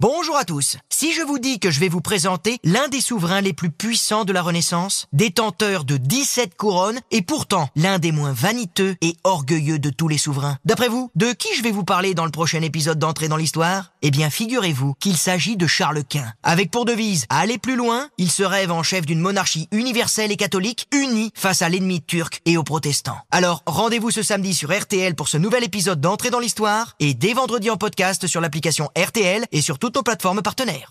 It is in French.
Bonjour à tous. Si je vous dis que je vais vous présenter l'un des souverains les plus puissants de la Renaissance, détenteur de 17 couronnes et pourtant l'un des moins vaniteux et orgueilleux de tous les souverains. D'après vous, de qui je vais vous parler dans le prochain épisode d'entrée dans l'histoire? Eh bien, figurez-vous qu'il s'agit de Charles Quint. Avec pour devise aller plus loin, il se rêve en chef d'une monarchie universelle et catholique unie face à l'ennemi turc et aux protestants. Alors, rendez-vous ce samedi sur RTL pour ce nouvel épisode d'entrée dans l'histoire et dès vendredi en podcast sur l'application RTL et sur toutes nos plateformes partenaires.